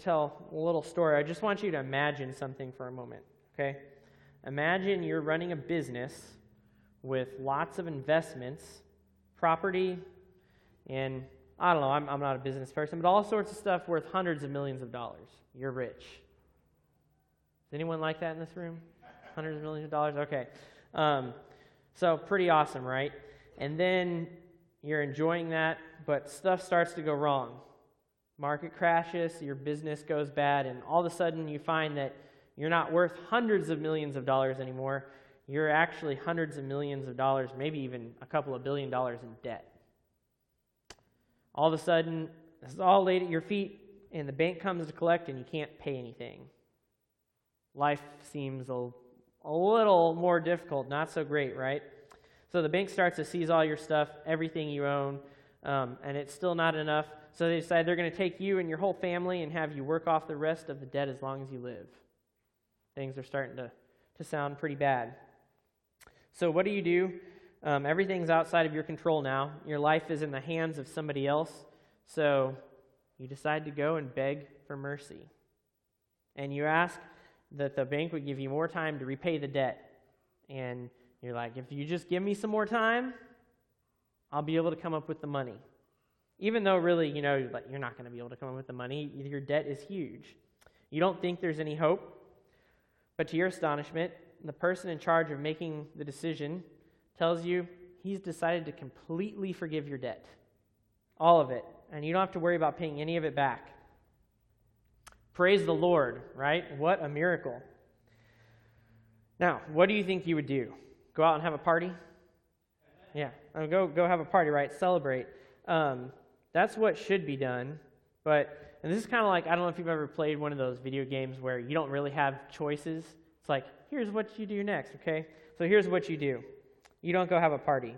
tell a little story. I just want you to imagine something for a moment, okay? Imagine you're running a business with lots of investments, property, and I don't know, I'm, I'm not a business person, but all sorts of stuff worth hundreds of millions of dollars. You're rich. Is anyone like that in this room? Hundreds of millions of dollars? Okay. Um, so, pretty awesome, right? And then you're enjoying that, but stuff starts to go wrong. Market crashes, your business goes bad, and all of a sudden you find that you're not worth hundreds of millions of dollars anymore. You're actually hundreds of millions of dollars, maybe even a couple of billion dollars in debt. All of a sudden, this is all laid at your feet, and the bank comes to collect, and you can't pay anything. Life seems a, a little more difficult, not so great, right? So the bank starts to seize all your stuff, everything you own, um, and it's still not enough. So they decide they're going to take you and your whole family and have you work off the rest of the debt as long as you live. Things are starting to, to sound pretty bad. So, what do you do? Um, everything's outside of your control now. Your life is in the hands of somebody else. So, you decide to go and beg for mercy. And you ask that the bank would give you more time to repay the debt. And you're like, if you just give me some more time, I'll be able to come up with the money. Even though, really, you know, you're not going to be able to come up with the money, your debt is huge. You don't think there's any hope. But to your astonishment, the person in charge of making the decision tells you he's decided to completely forgive your debt. All of it. And you don't have to worry about paying any of it back. Praise the Lord, right? What a miracle. Now, what do you think you would do? Go out and have a party? Yeah, go go have a party, right? Celebrate. Um, that's what should be done. But and this is kind of like I don't know if you've ever played one of those video games where you don't really have choices. It's like here's what you do next, okay? So here's what you do. You don't go have a party.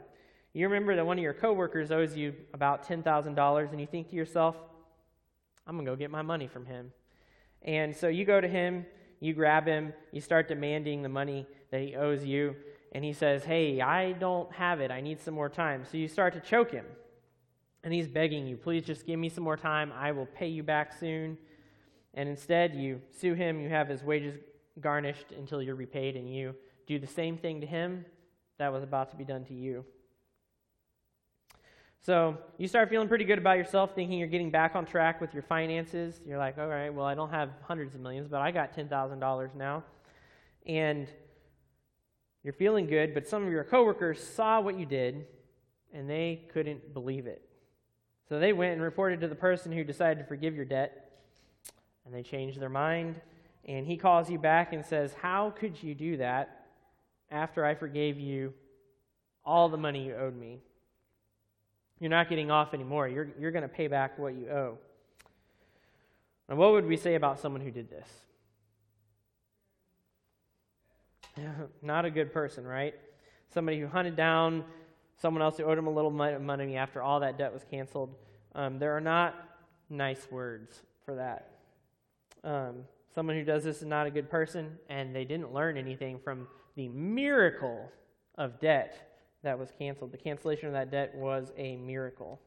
You remember that one of your coworkers owes you about ten thousand dollars, and you think to yourself, "I'm gonna go get my money from him." And so you go to him, you grab him, you start demanding the money that he owes you, and he says, Hey, I don't have it. I need some more time. So you start to choke him. And he's begging you, Please just give me some more time. I will pay you back soon. And instead, you sue him. You have his wages garnished until you're repaid, and you do the same thing to him that was about to be done to you. So you start feeling pretty good about yourself, thinking you're getting back on track with your finances. You're like, all right, well, I don't have hundreds of millions, but I got $10,000 now. And you're feeling good, but some of your coworkers saw what you did and they couldn't believe it. So they went and reported to the person who decided to forgive your debt, and they changed their mind. And he calls you back and says, How could you do that after I forgave you all the money you owed me? You're not getting off anymore. You're, you're going to pay back what you owe. And what would we say about someone who did this? Not a good person, right? Somebody who hunted down someone else who owed him a little money after all that debt was canceled. Um, there are not nice words for that. Um, someone who does this is not a good person, and they didn't learn anything from the miracle of debt that was canceled. The cancellation of that debt was a miracle.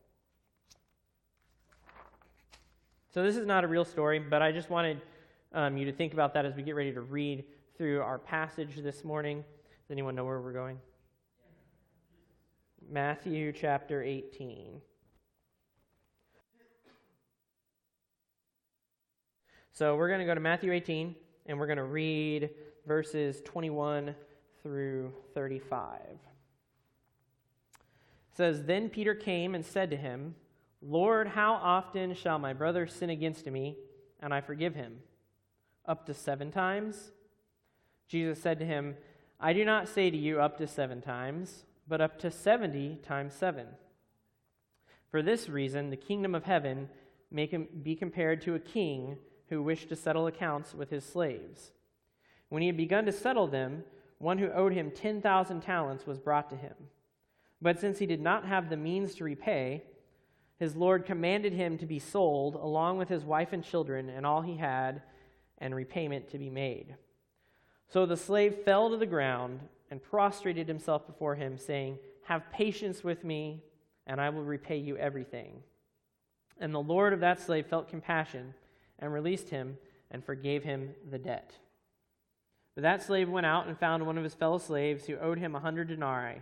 So, this is not a real story, but I just wanted um, you to think about that as we get ready to read through our passage this morning. Does anyone know where we're going? Matthew chapter 18. So we're going to go to Matthew 18 and we're going to read verses 21 through 35. It says, Then Peter came and said to him, Lord, how often shall my brother sin against me and I forgive him? Up to seven times? Jesus said to him, I do not say to you up to seven times, but up to seventy times seven. For this reason, the kingdom of heaven may be compared to a king who wished to settle accounts with his slaves. When he had begun to settle them, one who owed him 10,000 talents was brought to him. But since he did not have the means to repay, his Lord commanded him to be sold along with his wife and children and all he had, and repayment to be made. So the slave fell to the ground and prostrated himself before him, saying, Have patience with me, and I will repay you everything. And the Lord of that slave felt compassion and released him and forgave him the debt. But that slave went out and found one of his fellow slaves who owed him a hundred denarii.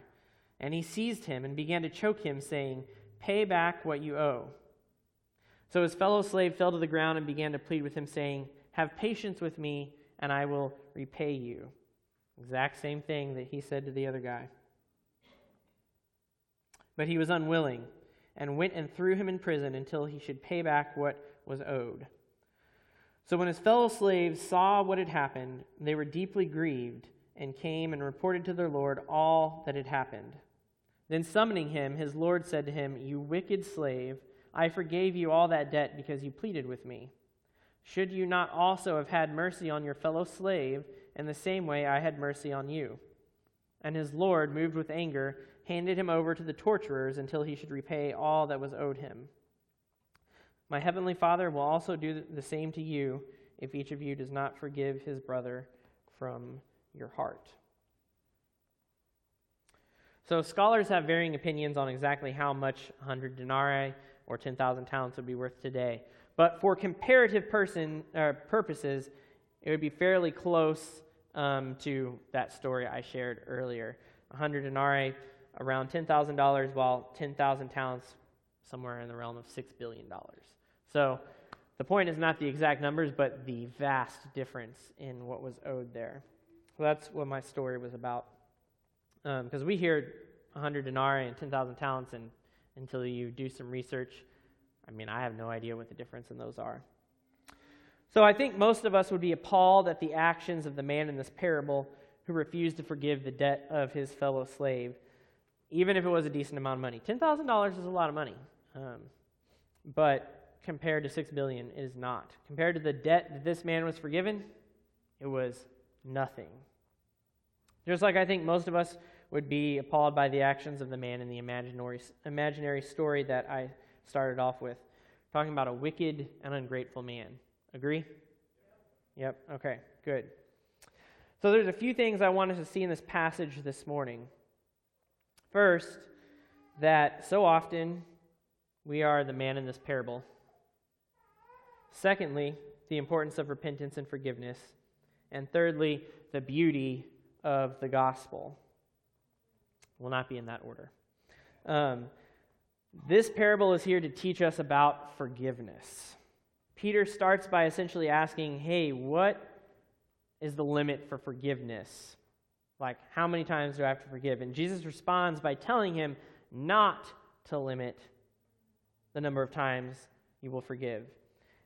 And he seized him and began to choke him, saying, Pay back what you owe. So his fellow slave fell to the ground and began to plead with him, saying, Have patience with me, and I will repay you. Exact same thing that he said to the other guy. But he was unwilling, and went and threw him in prison until he should pay back what was owed. So when his fellow slaves saw what had happened, they were deeply grieved, and came and reported to their Lord all that had happened. Then summoning him, his Lord said to him, You wicked slave, I forgave you all that debt because you pleaded with me. Should you not also have had mercy on your fellow slave in the same way I had mercy on you? And his Lord, moved with anger, handed him over to the torturers until he should repay all that was owed him. My heavenly Father will also do the same to you if each of you does not forgive his brother from your heart. So, scholars have varying opinions on exactly how much 100 denarii or 10,000 talents would be worth today. But for comparative person, uh, purposes, it would be fairly close um, to that story I shared earlier. 100 denarii, around $10,000, while 10,000 talents, somewhere in the realm of $6 billion. So, the point is not the exact numbers, but the vast difference in what was owed there. So that's what my story was about. Because um, we hear 100 denarii and 10,000 talents, and until you do some research, I mean, I have no idea what the difference in those are. So I think most of us would be appalled at the actions of the man in this parable who refused to forgive the debt of his fellow slave, even if it was a decent amount of money. $10,000 is a lot of money. Um, but compared to 6 billion, it is not. Compared to the debt that this man was forgiven, it was nothing. Just like I think most of us would be appalled by the actions of the man in the imaginary, imaginary story that I started off with, talking about a wicked and ungrateful man. Agree? Yep, okay, good. So there's a few things I wanted to see in this passage this morning. First, that so often we are the man in this parable. Secondly, the importance of repentance and forgiveness. And thirdly, the beauty of the gospel. Will not be in that order. Um, this parable is here to teach us about forgiveness. Peter starts by essentially asking, hey, what is the limit for forgiveness? Like, how many times do I have to forgive? And Jesus responds by telling him not to limit the number of times you will forgive.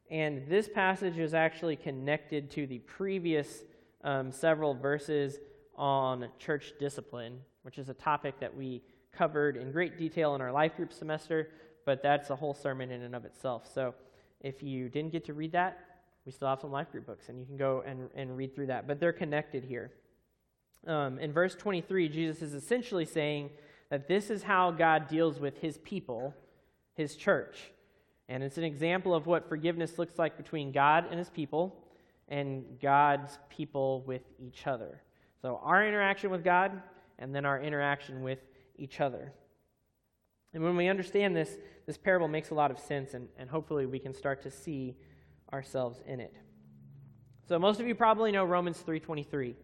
And this passage is actually connected to the previous um, several verses on church discipline, which is a topic that we covered in great detail in our life group semester, but that's a whole sermon in and of itself. So if you didn't get to read that, we still have some life group books, and you can go and, and read through that. But they're connected here. Um, in verse 23, Jesus is essentially saying that this is how God deals with his people, his church. And it's an example of what forgiveness looks like between God and his people and God's people with each other. So, our interaction with God and then our interaction with each other. And when we understand this, this parable makes a lot of sense, and, and hopefully we can start to see ourselves in it. So most of you probably know Romans 3:23.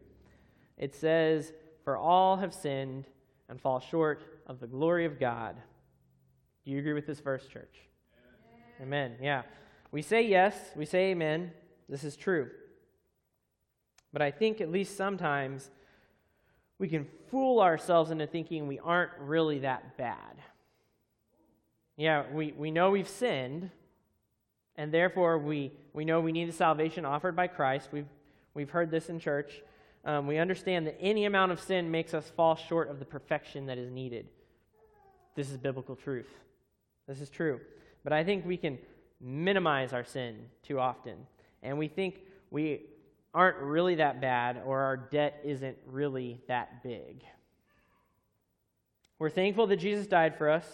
It says, "For all have sinned and fall short of the glory of God." Do you agree with this verse, church? Amen. amen. Yeah. We say yes, we say amen. This is true. But I think at least sometimes we can fool ourselves into thinking we aren't really that bad. Yeah, we, we know we've sinned, and therefore we, we know we need the salvation offered by Christ. We've, we've heard this in church. Um, we understand that any amount of sin makes us fall short of the perfection that is needed. This is biblical truth. This is true. But I think we can minimize our sin too often. And we think we aren't really that bad or our debt isn't really that big. We're thankful that Jesus died for us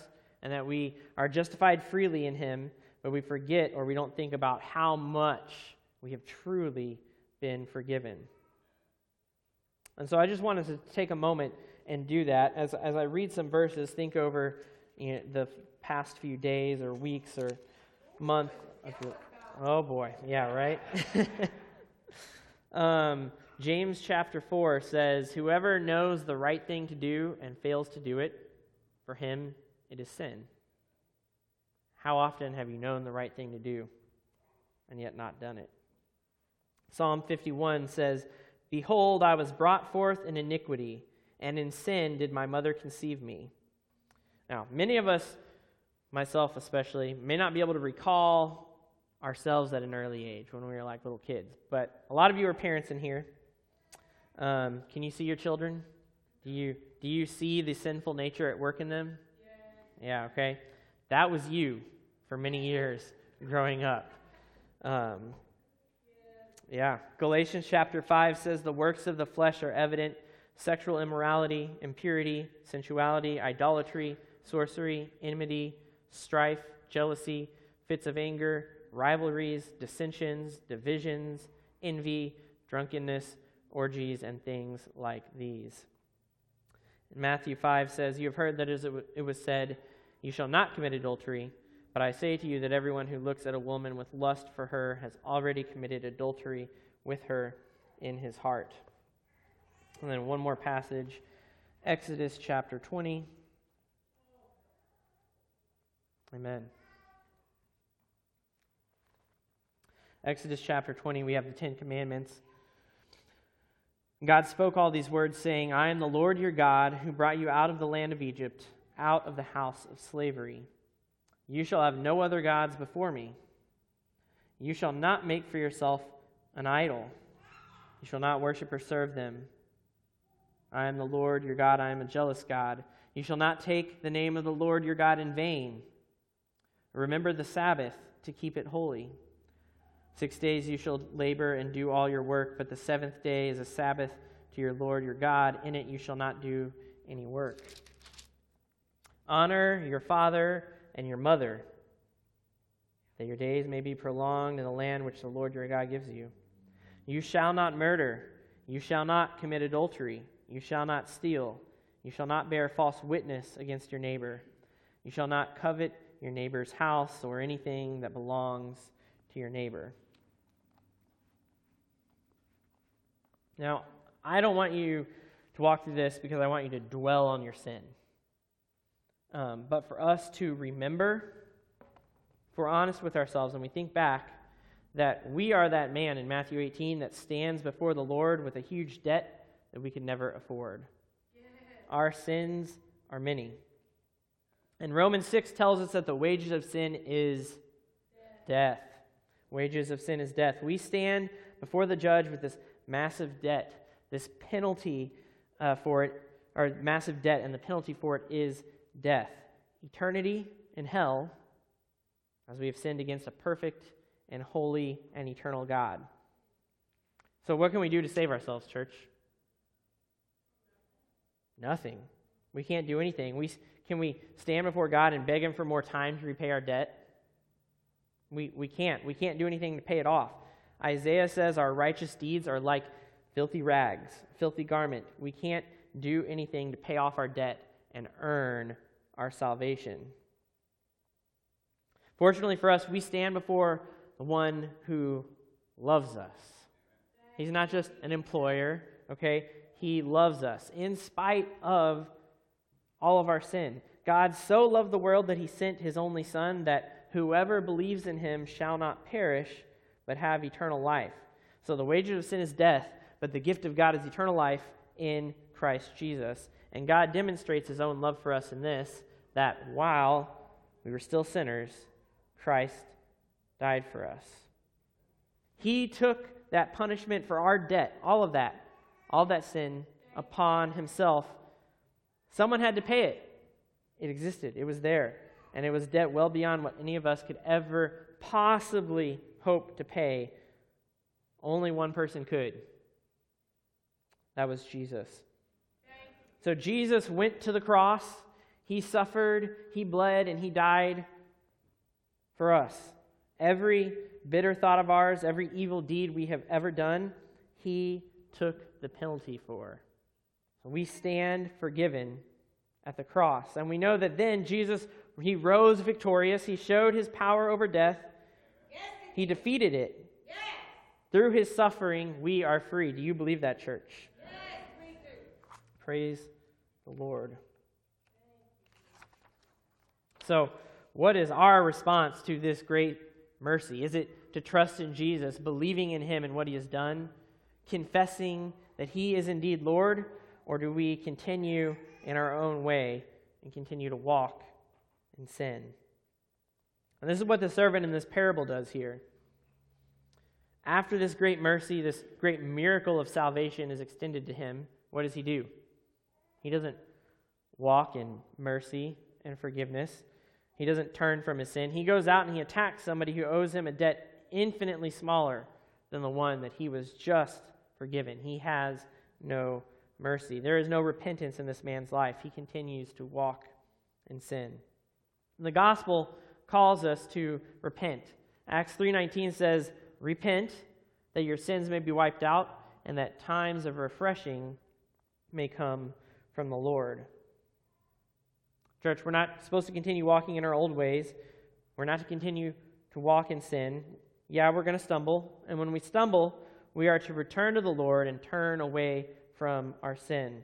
and that we are justified freely in him, but we forget or we don't think about how much we have truly been forgiven. And so I just wanted to take a moment and do that. As, as I read some verses, think over you know, the past few days or weeks or month Oh boy, yeah, right. um, James chapter 4 says, Whoever knows the right thing to do and fails to do it, for him it is sin. How often have you known the right thing to do and yet not done it? Psalm 51 says, Behold, I was brought forth in iniquity, and in sin did my mother conceive me. Now, many of us, myself especially, may not be able to recall ourselves at an early age when we were like little kids, but a lot of you are parents in here. Um, can you see your children? Do you, do you see the sinful nature at work in them? Yeah, yeah okay. That was you for many years growing up. Um, yeah. Galatians chapter 5 says the works of the flesh are evident sexual immorality, impurity, sensuality, idolatry, sorcery, enmity, strife, jealousy, fits of anger, rivalries, dissensions, divisions, envy, drunkenness orgies, and things like these. Matthew 5 says, You have heard that it was said, You shall not commit adultery. But I say to you that everyone who looks at a woman with lust for her has already committed adultery with her in his heart. And then one more passage Exodus chapter 20. Amen. Exodus chapter 20, we have the Ten Commandments. God spoke all these words, saying, I am the Lord your God, who brought you out of the land of Egypt, out of the house of slavery. You shall have no other gods before me. You shall not make for yourself an idol. You shall not worship or serve them. I am the Lord your God. I am a jealous God. You shall not take the name of the Lord your God in vain. Remember the Sabbath to keep it holy. Six days you shall labor and do all your work, but the seventh day is a Sabbath to your Lord your God. In it you shall not do any work. Honor your father and your mother, that your days may be prolonged in the land which the Lord your God gives you. You shall not murder. You shall not commit adultery. You shall not steal. You shall not bear false witness against your neighbor. You shall not covet your neighbor's house or anything that belongs to your neighbor. Now, I don't want you to walk through this because I want you to dwell on your sin. Um, but for us to remember, if we're honest with ourselves and we think back, that we are that man in Matthew 18 that stands before the Lord with a huge debt that we could never afford. Our sins are many. And Romans 6 tells us that the wages of sin is death. death. Wages of sin is death. We stand before the judge with this massive debt, this penalty uh, for it, or massive debt, and the penalty for it is death. Eternity in hell, as we have sinned against a perfect and holy and eternal God. So, what can we do to save ourselves, church? Nothing. We can't do anything. We, can we stand before God and beg Him for more time to repay our debt? We, we can't. We can't do anything to pay it off. Isaiah says our righteous deeds are like filthy rags, filthy garment. We can't do anything to pay off our debt and earn our salvation. Fortunately for us, we stand before the one who loves us. He's not just an employer, okay? He loves us in spite of all of our sin. God so loved the world that he sent his only Son that whoever believes in him shall not perish but have eternal life. So the wages of sin is death, but the gift of God is eternal life in Christ Jesus. And God demonstrates his own love for us in this that while we were still sinners, Christ died for us. He took that punishment for our debt, all of that, all that sin upon himself. Someone had to pay it. It existed, it was there. And it was debt well beyond what any of us could ever possibly hope to pay. Only one person could. That was Jesus. So Jesus went to the cross. He suffered, he bled, and he died for us. Every bitter thought of ours, every evil deed we have ever done, he took the penalty for. We stand forgiven at the cross. And we know that then Jesus, he rose victorious. He showed his power over death. He defeated it. Through his suffering, we are free. Do you believe that, church? Praise the Lord. So, what is our response to this great mercy? Is it to trust in Jesus, believing in him and what he has done, confessing that he is indeed Lord, or do we continue in our own way and continue to walk in sin? And this is what the servant in this parable does here. After this great mercy, this great miracle of salvation is extended to him, what does he do? He doesn't walk in mercy and forgiveness. He doesn't turn from his sin. He goes out and he attacks somebody who owes him a debt infinitely smaller than the one that he was just forgiven. He has no mercy. There is no repentance in this man's life. He continues to walk in sin. The gospel calls us to repent. Acts 3:19 says, "Repent that your sins may be wiped out and that times of refreshing may come from the Lord." Church, we're not supposed to continue walking in our old ways. We're not to continue to walk in sin. Yeah, we're going to stumble. And when we stumble, we are to return to the Lord and turn away from our sin.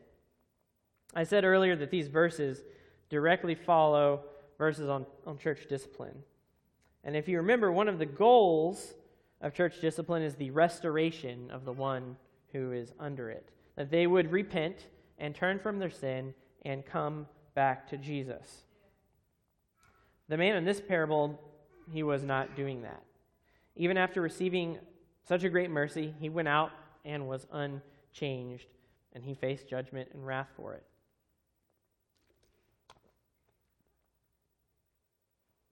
I said earlier that these verses directly follow verses on, on church discipline. And if you remember, one of the goals of church discipline is the restoration of the one who is under it. That they would repent and turn from their sin and come back to Jesus. The man in this parable, he was not doing that. Even after receiving such a great mercy, he went out and was unchanged, and he faced judgment and wrath for it.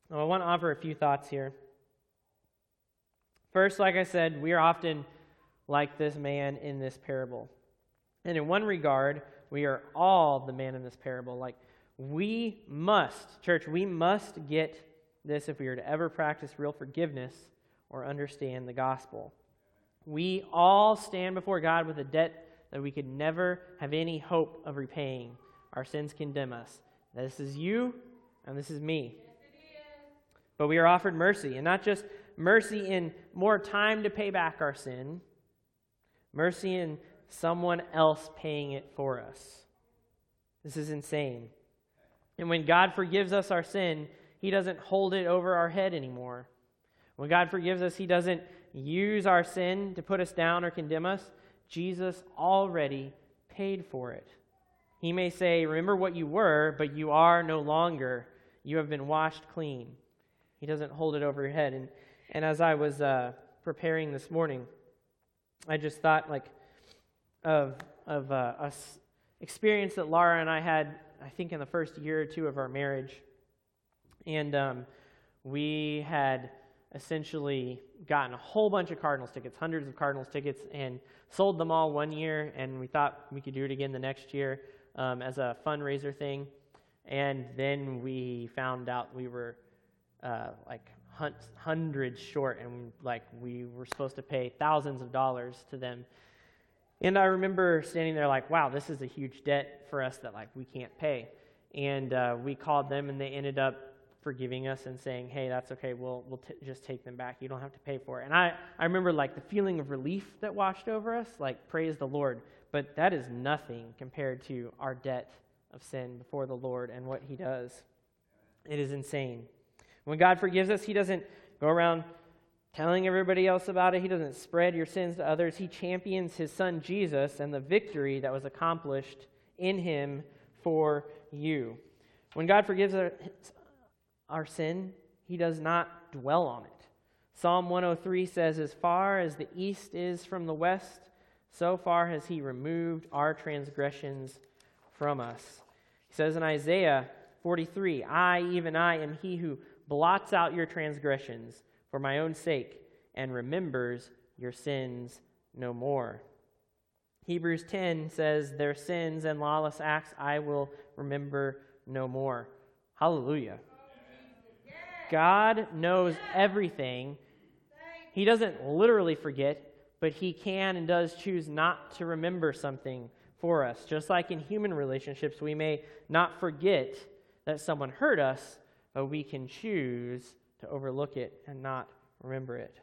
Now, I want to offer a few thoughts here. First, like I said, we are often like this man in this parable. And in one regard, we are all the man in this parable. Like, we must, church, we must get this if we are to ever practice real forgiveness or understand the gospel. We all stand before God with a debt that we could never have any hope of repaying. Our sins condemn us. This is you, and this is me. But we are offered mercy, and not just mercy in more time to pay back our sin, mercy in someone else paying it for us. This is insane. And when God forgives us our sin, He doesn't hold it over our head anymore. When God forgives us, He doesn't use our sin to put us down or condemn us. Jesus already paid for it. He may say, Remember what you were, but you are no longer. You have been washed clean. He doesn't hold it over your head. And, and as I was uh, preparing this morning, I just thought like of, of uh, a experience that Laura and I had I think, in the first year or two of our marriage. And um, we had essentially gotten a whole bunch of Cardinals tickets, hundreds of Cardinals tickets, and sold them all one year. And we thought we could do it again the next year um, as a fundraiser thing. And then we found out we were uh, like hundreds short, and like we were supposed to pay thousands of dollars to them. And I remember standing there like, wow, this is a huge debt for us that like we can't pay. And uh, we called them, and they ended up forgiving us and saying, hey, that's okay. We'll we'll t- just take them back. You don't have to pay for it. And I I remember like the feeling of relief that washed over us. Like praise the Lord. But that is nothing compared to our debt of sin before the Lord and what He does. It is insane. When God forgives us, He doesn't go around telling everybody else about it. He doesn't spread your sins to others. He champions his son Jesus and the victory that was accomplished in him for you. When God forgives our, sin, he does not dwell on it. Psalm 103 says, As far as the east is from the west, so far has he removed our transgressions from us. He says in Isaiah 43, I, even I, am he who blots out your transgressions for my own sake and remembers your sins no more. Hebrews 10 says, Their sins and lawless acts I will remember no more. Hallelujah. God knows everything. He doesn't literally forget, but He can and does choose not to remember something for us. Just like in human relationships, we may not forget that someone hurt us, but we can choose to overlook it and not remember it.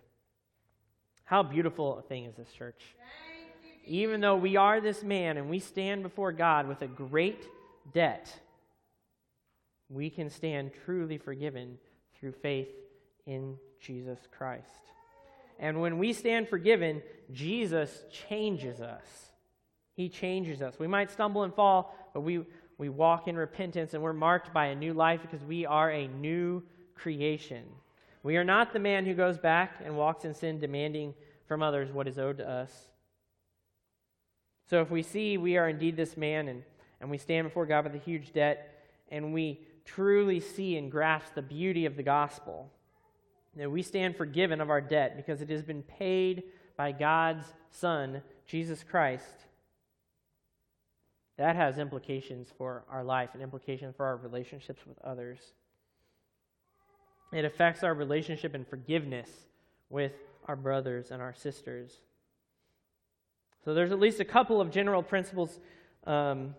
How beautiful a thing is this church. Even though we are this man and we stand before God with a great debt, we can stand truly forgiven through faith in Jesus Christ. And when we stand forgiven, Jesus changes us. He changes us. We might stumble and fall, but we, we walk in repentance and we're marked by a new life because we are a new creation. We are not the man who goes back and walks in sin, demanding from others what is owed to us. So if we see we are indeed this man and, and we stand before God with a huge debt, and we truly see and grasp the beauty of the gospel, that we stand forgiven of our debt because it has been paid by God's Son, Jesus Christ. That has implications for our life and implications for our relationships with others. It affects our relationship and forgiveness with our brothers and our sisters. So there's at least a couple of general principles um,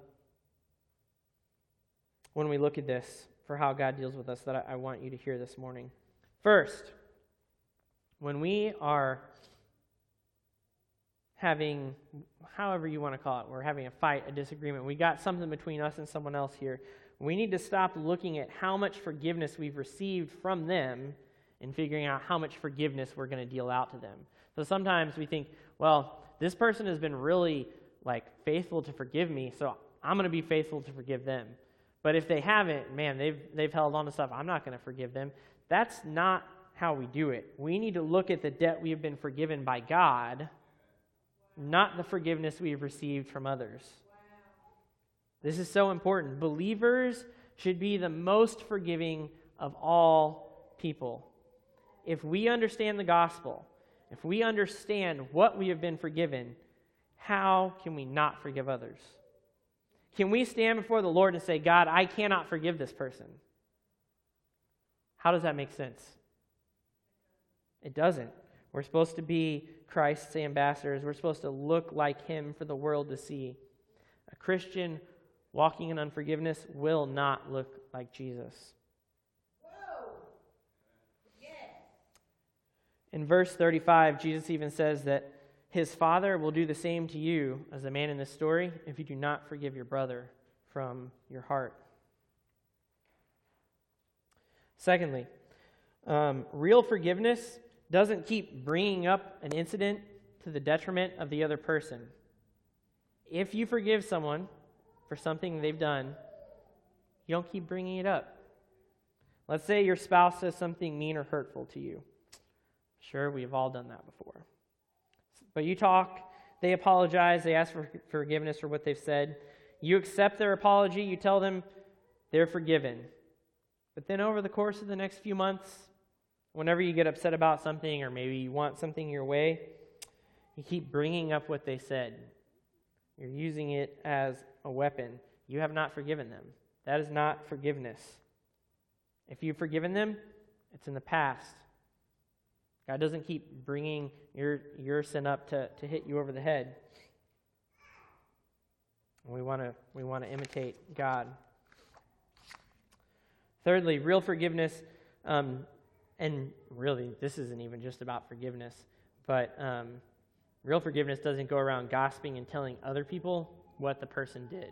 when we look at this for how God deals with us that I, I want you to hear this morning. First, when we are having, however you want to call it, we're having a fight, a disagreement, we got something between us and someone else here, we need to stop looking at how much forgiveness we've received from them and figuring out how much forgiveness we're going to deal out to them. So sometimes we think, well, this person has been really like faithful to forgive me, so I'm going to be faithful to forgive them. But if they haven't, man, they've they've held on to stuff. I'm not going to forgive them. That's not how we do it. We need to look at the debt we have been forgiven by God, not the forgiveness we have received from others. This is so important. Believers should be the most forgiving of all people. If we understand the gospel, if we understand what we have been forgiven, how can we not forgive others? Can we stand before the Lord and say, God, I cannot forgive this person? How does that make sense? It doesn't. We're supposed to be Christ's ambassadors. We're supposed to look like him for the world to see. A Christian walking in unforgiveness will not look like Jesus. In verse 35, Jesus even says that his Father will do the same to you as the man in this story if you do not forgive your brother from your heart. Secondly, um, real forgiveness doesn't keep bringing up an incident to the detriment of the other person. If you forgive someone for something they've done, you don't keep bringing it up. Let's say your spouse says something mean or hurtful to you. Sure, we've all done that before. But you talk, they apologize, they ask for forgiveness for what they've said. You accept their apology, you tell them they're forgiven. But then over the course of the next few months, whenever you get upset about something or maybe you want something your way, you keep bringing up what they said. You're using it as a weapon. You have not forgiven them. That is not forgiveness. If you've forgiven them, it's in the past. God doesn't keep bringing your, your sin up to, to hit you over the head. We want to we want to imitate God. Thirdly, real forgiveness, um, and really, this isn't even just about forgiveness, but um, real forgiveness doesn't go around gossiping and telling other people what the person did.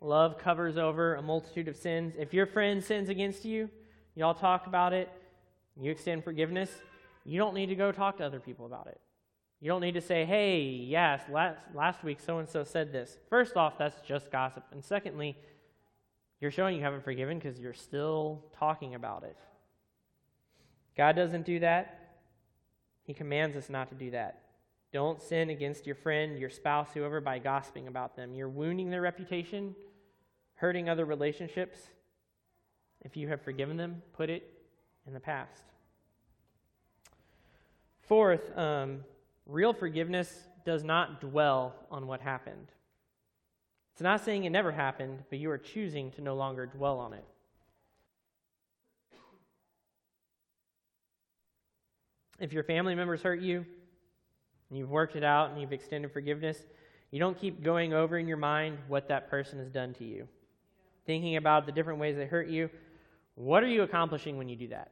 Love covers over a multitude of sins. If your friend sins against you, y'all talk about it, you extend forgiveness, you don't need to go talk to other people about it. You don't need to say, hey, yes, last, last week so and so said this. First off, that's just gossip. And secondly, you're showing you haven't forgiven because you're still talking about it. God doesn't do that. He commands us not to do that. Don't sin against your friend, your spouse, whoever, by gossiping about them. You're wounding their reputation, hurting other relationships. If you have forgiven them, put it in the past. Fourth, um, real forgiveness does not dwell on what happened. It's not saying it never happened, but you are choosing to no longer dwell on it. If your family members hurt you, and you've worked it out and you've extended forgiveness, you don't keep going over in your mind what that person has done to you. Thinking about the different ways they hurt you. What are you accomplishing when you do that?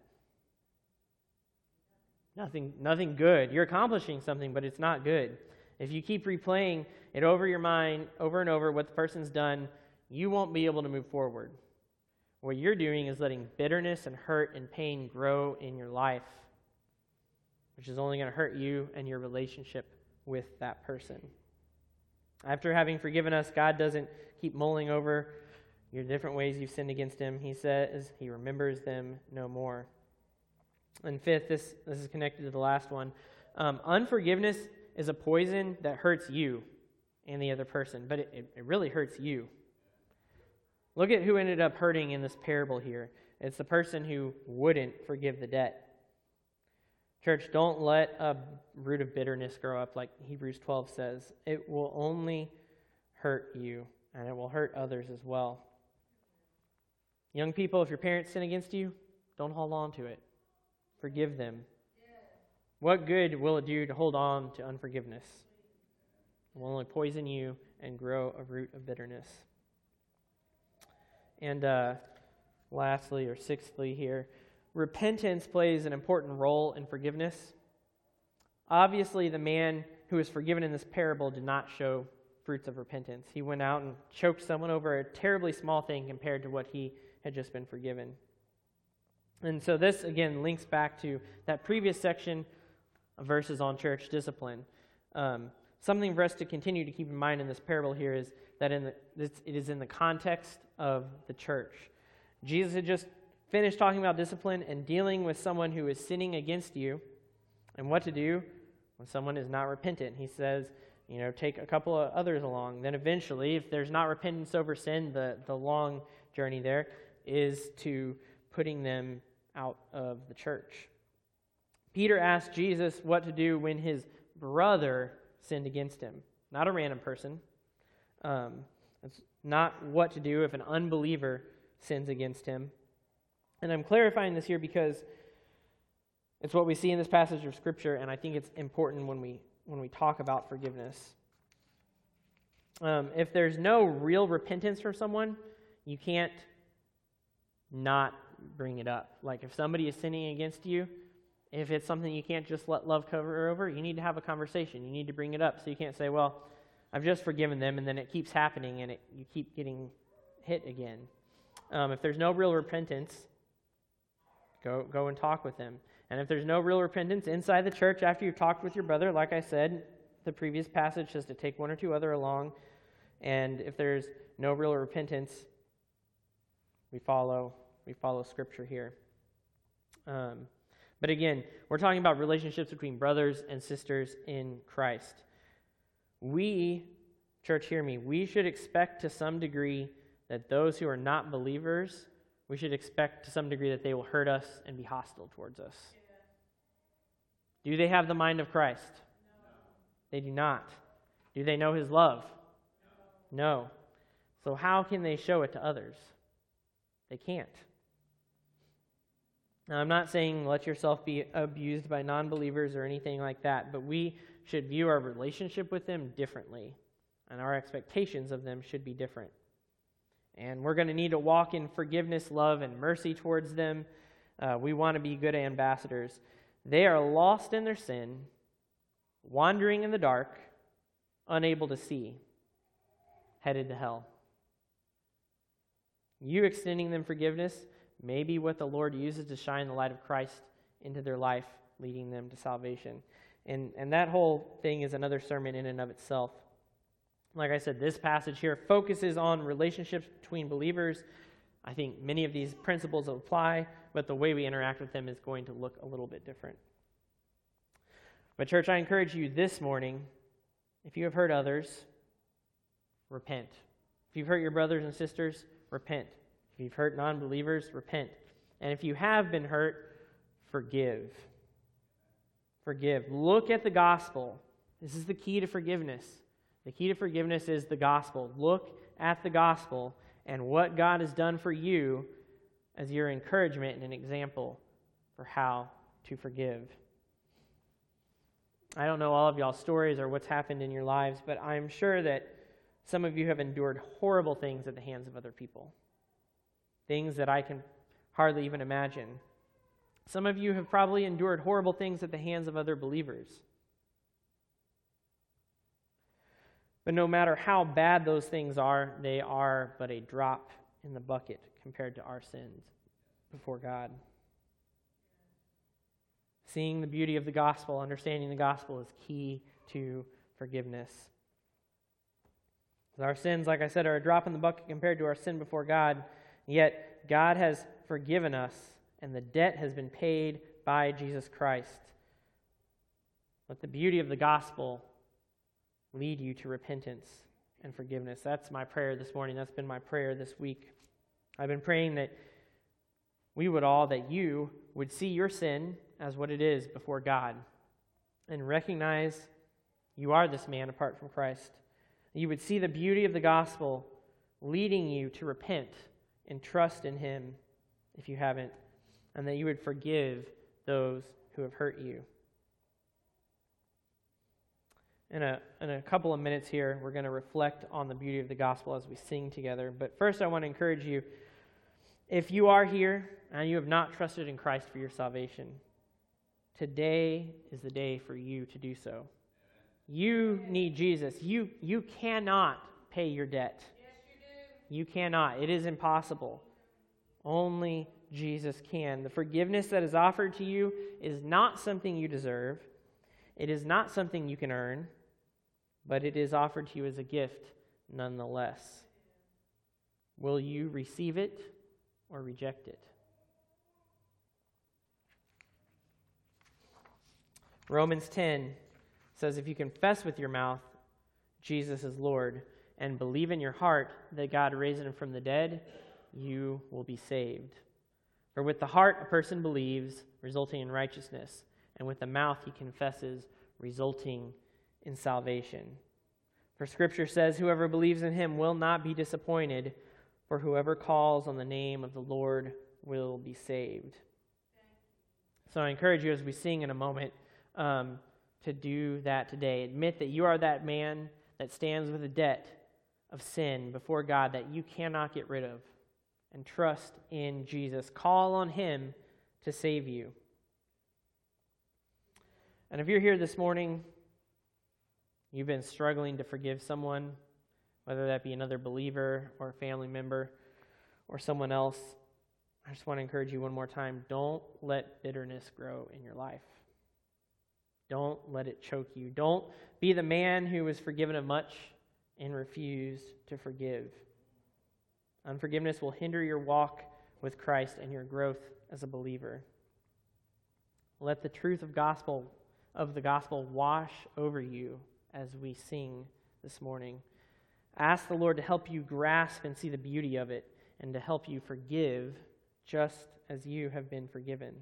Nothing, nothing good. You're accomplishing something, but it's not good. If you keep replaying it over your mind, over and over, what the person's done, you won't be able to move forward. What you're doing is letting bitterness and hurt and pain grow in your life, which is only going to hurt you and your relationship with that person. After having forgiven us, God doesn't keep mulling over your different ways you've sinned against Him. He says He remembers them no more. And fifth, this, this is connected to the last one. Um, unforgiveness is a poison that hurts you and the other person, but it, it really hurts you. Look at who ended up hurting in this parable here. It's the person who wouldn't forgive the debt. Church, don't let a root of bitterness grow up like Hebrews 12 says. It will only hurt you, and it will hurt others as well. Young people, if your parents sin against you, don't hold on to it. Forgive them. What good will it do to hold on to unforgiveness? It will only poison you and grow a root of bitterness. And uh, lastly, or sixthly, here, repentance plays an important role in forgiveness. Obviously, the man who was forgiven in this parable did not show fruits of repentance. He went out and choked someone over a terribly small thing compared to what he had just been forgiven. And so, this again links back to that previous section of verses on church discipline. Um, something for us to continue to keep in mind in this parable here is that in the, it is in the context of the church. Jesus had just finished talking about discipline and dealing with someone who is sinning against you and what to do when someone is not repentant. He says, you know, take a couple of others along. Then eventually, if there's not repentance over sin, the, the long journey there is to putting them out of the church. Peter asked Jesus what to do when his brother sinned against him. Not a random person. Um, it's not what to do if an unbeliever sins against him. And I'm clarifying this here because it's what we see in this passage of Scripture, and I think it's important when we, when we talk about forgiveness. Um, if there's no real repentance from someone, you can't not bring it up. Like if somebody is sinning against you, if it's something you can't just let love cover over, you need to have a conversation. You need to bring it up. So you can't say, well, I've just forgiven them, and then it keeps happening and it, you keep getting hit again. Um, if there's no real repentance, Go, go and talk with him. And if there's no real repentance inside the church after you've talked with your brother, like I said, the previous passage says to take one or two other along. And if there's no real repentance, we follow we follow Scripture here. Um, but again, we're talking about relationships between brothers and sisters in Christ. We, church, hear me, we should expect to some degree that those who are not believers we should expect to some degree that they will hurt us and be hostile towards us. Do they have the mind of Christ? No. They do not. Do they know his love? No. no. So, how can they show it to others? They can't. Now, I'm not saying let yourself be abused by non believers or anything like that, but we should view our relationship with them differently, and our expectations of them should be different. And we're going to need to walk in forgiveness, love, and mercy towards them. Uh, we want to be good ambassadors. They are lost in their sin, wandering in the dark, unable to see, headed to hell. You extending them forgiveness may be what the Lord uses to shine the light of Christ into their life, leading them to salvation. And, and that whole thing is another sermon in and of itself. Like I said, this passage here focuses on relationships between believers. I think many of these principles apply, but the way we interact with them is going to look a little bit different. But, church, I encourage you this morning if you have hurt others, repent. If you've hurt your brothers and sisters, repent. If you've hurt non believers, repent. And if you have been hurt, forgive. Forgive. Look at the gospel. This is the key to forgiveness. The key to forgiveness is the gospel. Look at the gospel and what God has done for you as your encouragement and an example for how to forgive. I don't know all of y'all's stories or what's happened in your lives, but I'm sure that some of you have endured horrible things at the hands of other people. Things that I can hardly even imagine. Some of you have probably endured horrible things at the hands of other believers. But no matter how bad those things are, they are but a drop in the bucket compared to our sins before God. Seeing the beauty of the gospel, understanding the gospel is key to forgiveness. Our sins, like I said, are a drop in the bucket compared to our sin before God, yet God has forgiven us, and the debt has been paid by Jesus Christ. Let the beauty of the gospel lead you to repentance and forgiveness. That's my prayer this morning. That's been my prayer this week. I've been praying that we would all, that you would see your sin as what it is before God and recognize you are this man apart from Christ. You would see the beauty of the gospel leading you to repent and trust in him if you haven't, and that you would forgive those who have hurt you. In a, in a couple of minutes here, we're going to reflect on the beauty of the gospel as we sing together. But first, I want to encourage you if you are here and you have not trusted in Christ for your salvation, today is the day for you to do so. You need Jesus. You, you cannot pay your debt. Yes, you, you cannot. It is impossible. Only Jesus can. The forgiveness that is offered to you is not something you deserve, it is not something you can earn, but it is offered to you as a gift nonetheless. Will you receive it or reject it? Romans 10 says, If you confess with your mouth Jesus is Lord and believe in your heart that God raised him from the dead, you will be saved. For with the heart a person believes, resulting in righteousness, and with the mouth he confesses, resulting in salvation. For scripture says, Whoever believes in him will not be disappointed, for whoever calls on the name of the Lord will be saved. So I encourage you as we sing in a moment um, to do that today. Admit that you are that man that stands with a debt of sin before God that you cannot get rid of, and trust in Jesus. Call on him to save you. And if you're here this morning you've been struggling to forgive someone, whether that be another believer or a family member or someone else, I just want to encourage you one more time don't let bitterness grow in your life. Don't let it choke you. Don't be the man who was forgiven of much and refused to forgive. Unforgiveness will hinder your walk with Christ and your growth as a believer. Let the truth of gospel of the gospel wash over you as we sing this morning. Ask the Lord to help you grasp and see the beauty of it and to help you forgive just as you have been forgiven.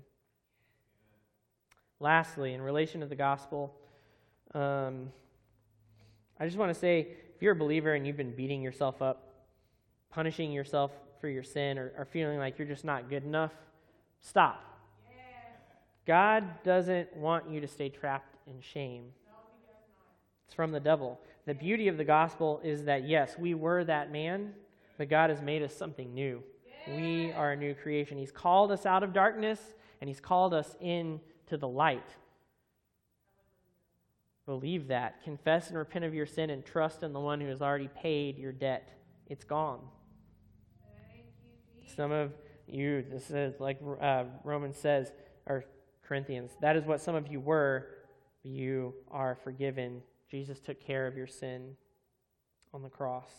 Lastly, in relation to the gospel, um, I just want to say if you're a believer and you've been beating yourself up, punishing yourself for your sin, or, or feeling like you're just not good enough, stop. God doesn't want you to stay trapped in shame. It's from the devil. The beauty of the gospel is that, yes, we were that man, but God has made us something new. We are a new creation. He's called us out of darkness, and He's called us into the light. Believe that. Confess and repent of your sin and trust in the one who has already paid your debt. It's gone. Some of you, this is like uh, Romans says, or Corinthians, that is what some of you were. You are forgiven Jesus took care of your sin on the cross.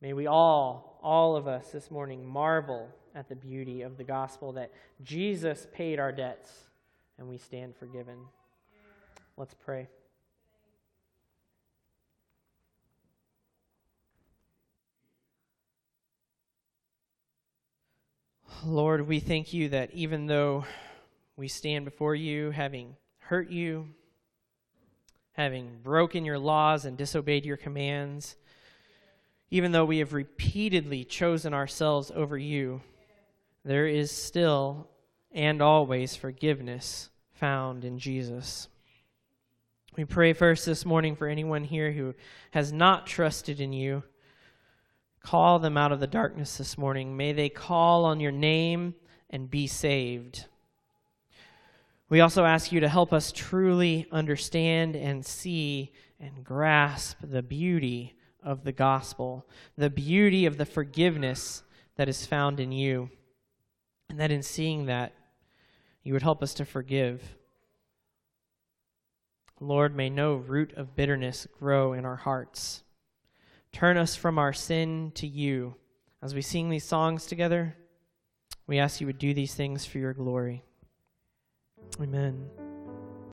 May we all, all of us this morning, marvel at the beauty of the gospel that Jesus paid our debts and we stand forgiven. Let's pray. Lord, we thank you that even though we stand before you having hurt you, having broken your laws and disobeyed your commands, even though we have repeatedly chosen ourselves over you, there is still and always forgiveness found in Jesus. We pray first this morning for anyone here who has not trusted in you. Call them out of the darkness this morning. May they call on your name and be saved. We also ask you to help us truly understand and see and grasp the beauty of the gospel, the beauty of the forgiveness that is found in you. And that in seeing that, you would help us to forgive. Lord, may no root of bitterness grow in our hearts. Turn us from our sin to you. As we sing these songs together, we ask you would do these things for your glory. Amen.